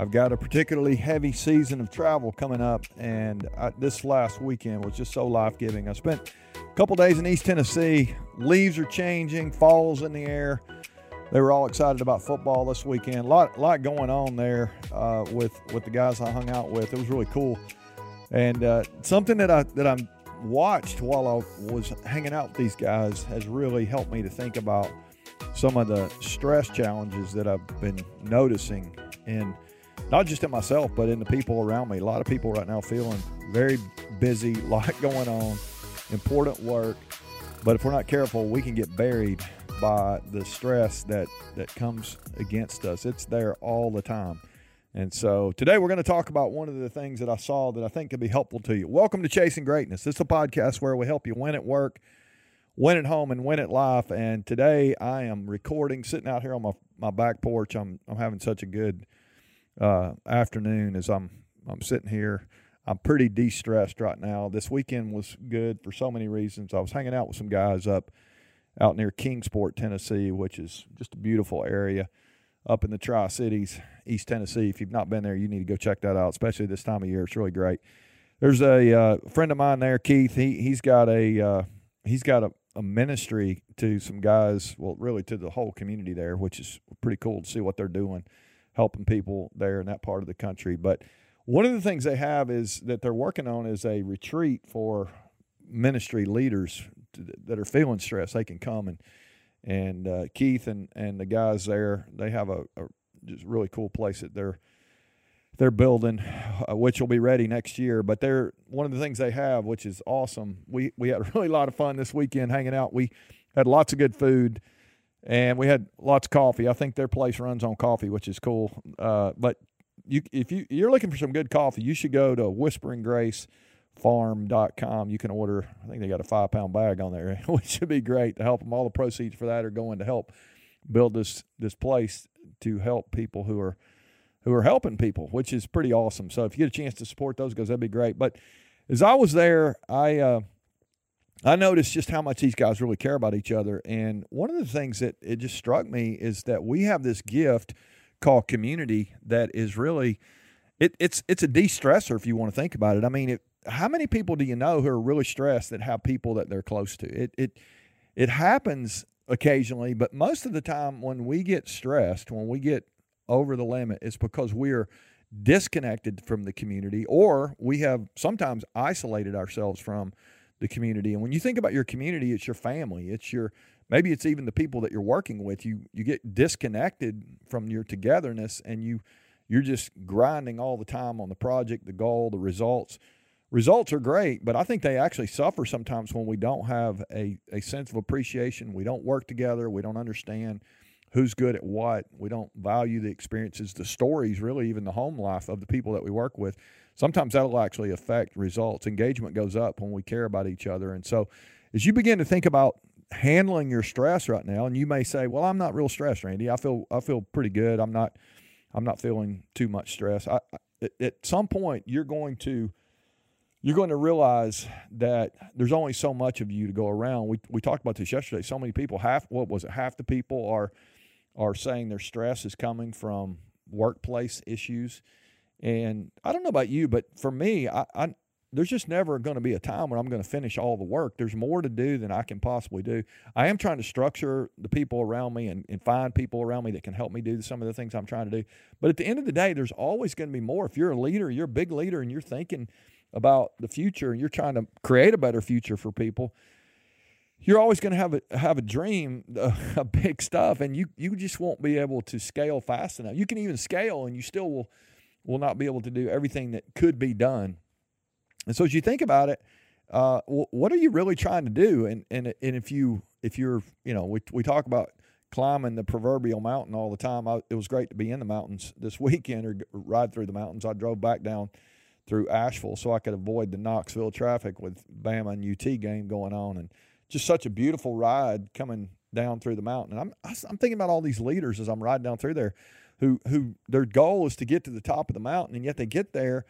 I've got a particularly heavy season of travel coming up, and I, this last weekend was just so life giving. I spent a couple days in East Tennessee. Leaves are changing, fall's in the air. They were all excited about football this weekend. A lot, lot going on there uh, with with the guys I hung out with. It was really cool, and uh, something that I that I watched while I was hanging out with these guys has really helped me to think about some of the stress challenges that I've been noticing in not just in myself, but in the people around me. A lot of people right now feeling very busy, a lot going on, important work. But if we're not careful, we can get buried by the stress that, that comes against us. It's there all the time. And so today we're going to talk about one of the things that I saw that I think could be helpful to you. Welcome to Chasing Greatness. This is a podcast where we help you win at work, win at home, and win at life. And today I am recording, sitting out here on my, my back porch. I'm, I'm having such a good uh, afternoon as I'm I'm sitting here. I'm pretty de-stressed right now. This weekend was good for so many reasons. I was hanging out with some guys up out near Kingsport, Tennessee, which is just a beautiful area up in the Tri Cities, East Tennessee. If you've not been there, you need to go check that out, especially this time of year. It's really great. There's a uh, friend of mine there, Keith. He he's got a uh, he's got a, a ministry to some guys. Well, really to the whole community there, which is pretty cool to see what they're doing helping people there in that part of the country. But one of the things they have is that they're working on is a retreat for ministry leaders to, that are feeling stressed. They can come and and uh, Keith and and the guys there they have a, a just really cool place that they're they're building, uh, which will be ready next year. But they're one of the things they have, which is awesome. We we had a really lot of fun this weekend hanging out. We had lots of good food and we had lots of coffee. I think their place runs on coffee, which is cool. Uh, but you, if you you're looking for some good coffee, you should go to Whispering Grace farm.com you can order i think they got a five pound bag on there which should be great to help them all the proceeds for that are going to help build this this place to help people who are who are helping people which is pretty awesome so if you get a chance to support those guys that'd be great but as i was there i uh, I noticed just how much these guys really care about each other. And one of the things that it just struck me is that we have this gift called community that is really it, it's it's a de-stressor if you want to think about it. I mean, it, how many people do you know who are really stressed that have people that they're close to? It it it happens occasionally, but most of the time when we get stressed, when we get over the limit, it's because we're disconnected from the community or we have sometimes isolated ourselves from the community. And when you think about your community, it's your family. It's your maybe it's even the people that you're working with. You you get disconnected from your togetherness and you you're just grinding all the time on the project, the goal, the results. Results are great, but I think they actually suffer sometimes when we don't have a, a sense of appreciation. We don't work together. We don't understand who's good at what. We don't value the experiences, the stories, really, even the home life of the people that we work with sometimes that'll actually affect results. Engagement goes up when we care about each other. And so as you begin to think about handling your stress right now, and you may say, Well, I'm not real stressed, Randy. I feel I feel pretty good. I'm not I'm not feeling too much stress. I, at some point you're going to you're going to realize that there's only so much of you to go around. We, we talked about this yesterday. So many people, half what was it? Half the people are are saying their stress is coming from workplace issues. And I don't know about you, but for me, I, I there's just never going to be a time when I'm going to finish all the work. There's more to do than I can possibly do. I am trying to structure the people around me and, and find people around me that can help me do some of the things I'm trying to do. But at the end of the day, there's always going to be more. If you're a leader, you're a big leader, and you're thinking about the future and you're trying to create a better future for people, you're always going to have a have a dream, a big stuff, and you you just won't be able to scale fast enough. You can even scale, and you still will will not be able to do everything that could be done. And so as you think about it, uh, what are you really trying to do? And and and if you if you're you know we we talk about climbing the proverbial mountain all the time. I, it was great to be in the mountains this weekend or ride through the mountains. I drove back down through Asheville so I could avoid the Knoxville traffic with Bama and UT game going on, and just such a beautiful ride coming down through the mountain. And I'm I'm thinking about all these leaders as I'm riding down through there who who their goal is to get to the top of the mountain, and yet they get there,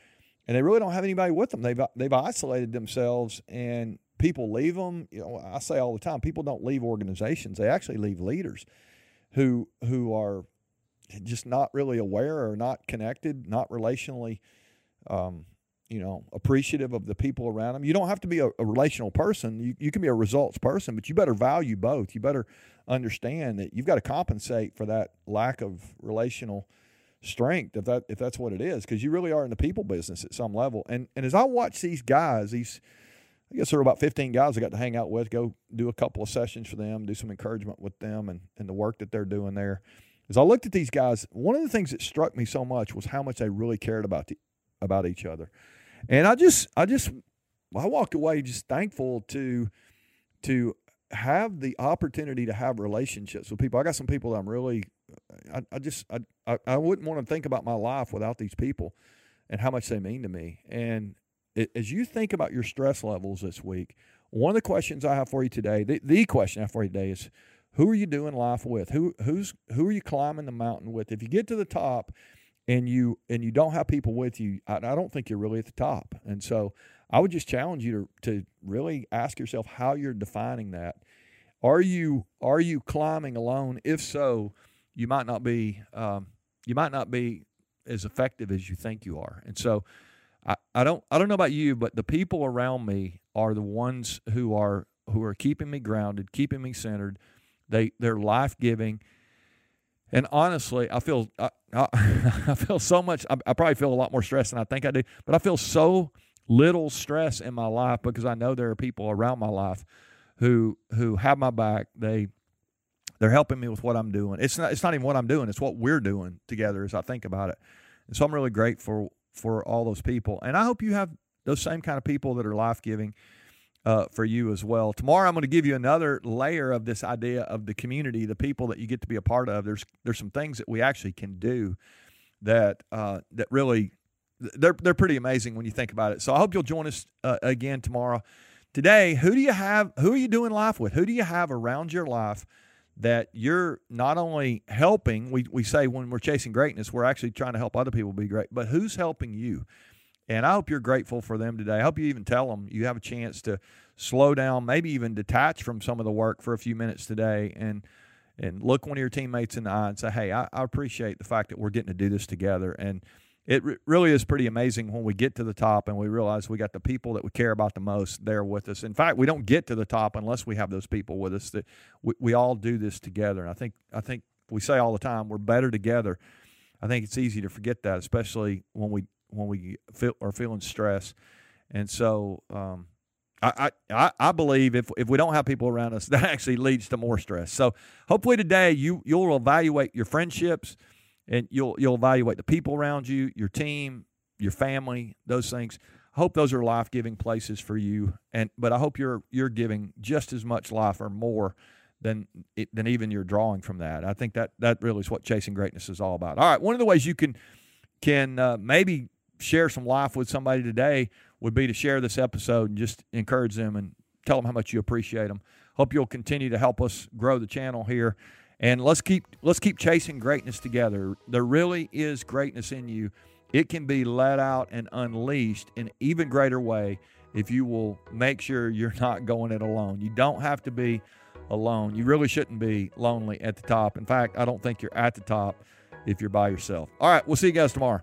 and they really don't have anybody with them. They've they've isolated themselves, and people leave them. You know, I say all the time, people don't leave organizations; they actually leave leaders who who are just not really aware or not connected, not relationally, um, you know, appreciative of the people around them. You don't have to be a, a, relational person. You, you can be a results person, but you better value both. You better understand that you've got to compensate for that lack of relational strength if that if that's what it is because you really are in the people business at some level and and as i watch these guys these i guess there are about 15 guys i got to hang out with go do a couple of sessions for them do some encouragement with them and and the work that they're doing there as i looked at these guys one of the things that struck me so much was how much they really cared about the about each other and I just, I just, I walked away just thankful to, to have the opportunity to have relationships with people. I got some people that I'm really, I, I just, I, I wouldn't want to think about my life without these people and how much they mean to me. And it, as you think about your stress levels this week, one of the questions I have for you today, the, the question I have for you today is, who are you doing life with? Who who's who are you climbing the mountain with? If you get to the top and you and you don't have people with you, I, I, don't think you're really at the top. And so I would just challenge you to to really ask yourself how you're defining that. Are you are you climbing alone? If so, you might not be um, you might not be as effective as you think you are. And so I, I don't I don't know about you, but the people around me are the ones who are who are keeping me grounded, keeping me centered. They they're life giving and honestly, I feel I, I, I feel so much. I, I, probably feel a lot more stress than I think I do, but I feel so little stress in my life because I know there are people around my life who who have my back. They they're helping me with what I'm doing. It's not it's not even what I'm doing. It's what we're doing together as I think about it. And so I'm really grateful for all those people. And I hope you have those same kind of people that are life giving uh, for you as well. Tomorrow, I'm going to give you another layer of this idea of the community, the people that you get to be a part of. There's there's some things that we actually can do that uh, that really they're they're pretty amazing when you think about it. So I hope you'll join us uh, again tomorrow. Today, who do you have? Who are you doing life with? Who do you have around your life? That you're not only helping, we, we say when we're chasing greatness, we're actually trying to help other people be great, but who's helping you? And I hope you're grateful for them today. I hope you even tell them you have a chance to slow down, maybe even detach from some of the work for a few minutes today and and look one of your teammates in the eye and say, "Hey, I, I appreciate the fact that we're getting to do this together." And it re- really is pretty amazing when we get to the top and we realize we got the people that we care about the most there with us. In fact, we don't get to the top unless we have those people with us. That we, we all do this together. And I think I think we say all the time we're better together. I think it's easy to forget that, especially when we when we feel are feeling stress. And so um, I, I, I believe if, if we don't have people around us, that actually leads to more stress. So hopefully today you you'll evaluate your friendships and you'll you'll evaluate the people around you, your team, your family, those things. I hope those are life giving places for you. And but I hope you're you're giving just as much life or more than than even you're drawing from that. I think that that really is what chasing greatness is all about. All right, one of the ways you can can uh, maybe share some life with somebody today would be to share this episode and just encourage them and tell them how much you appreciate them. Hope you'll continue to help us grow the channel here. And let's keep let's keep chasing greatness together. There really is greatness in you. It can be let out and unleashed in even greater way if you will make sure you're not going it alone. You don't have to be alone. You really shouldn't be lonely at the top. In fact, I don't think you're at the top if you're by yourself. All right, we'll see you guys tomorrow.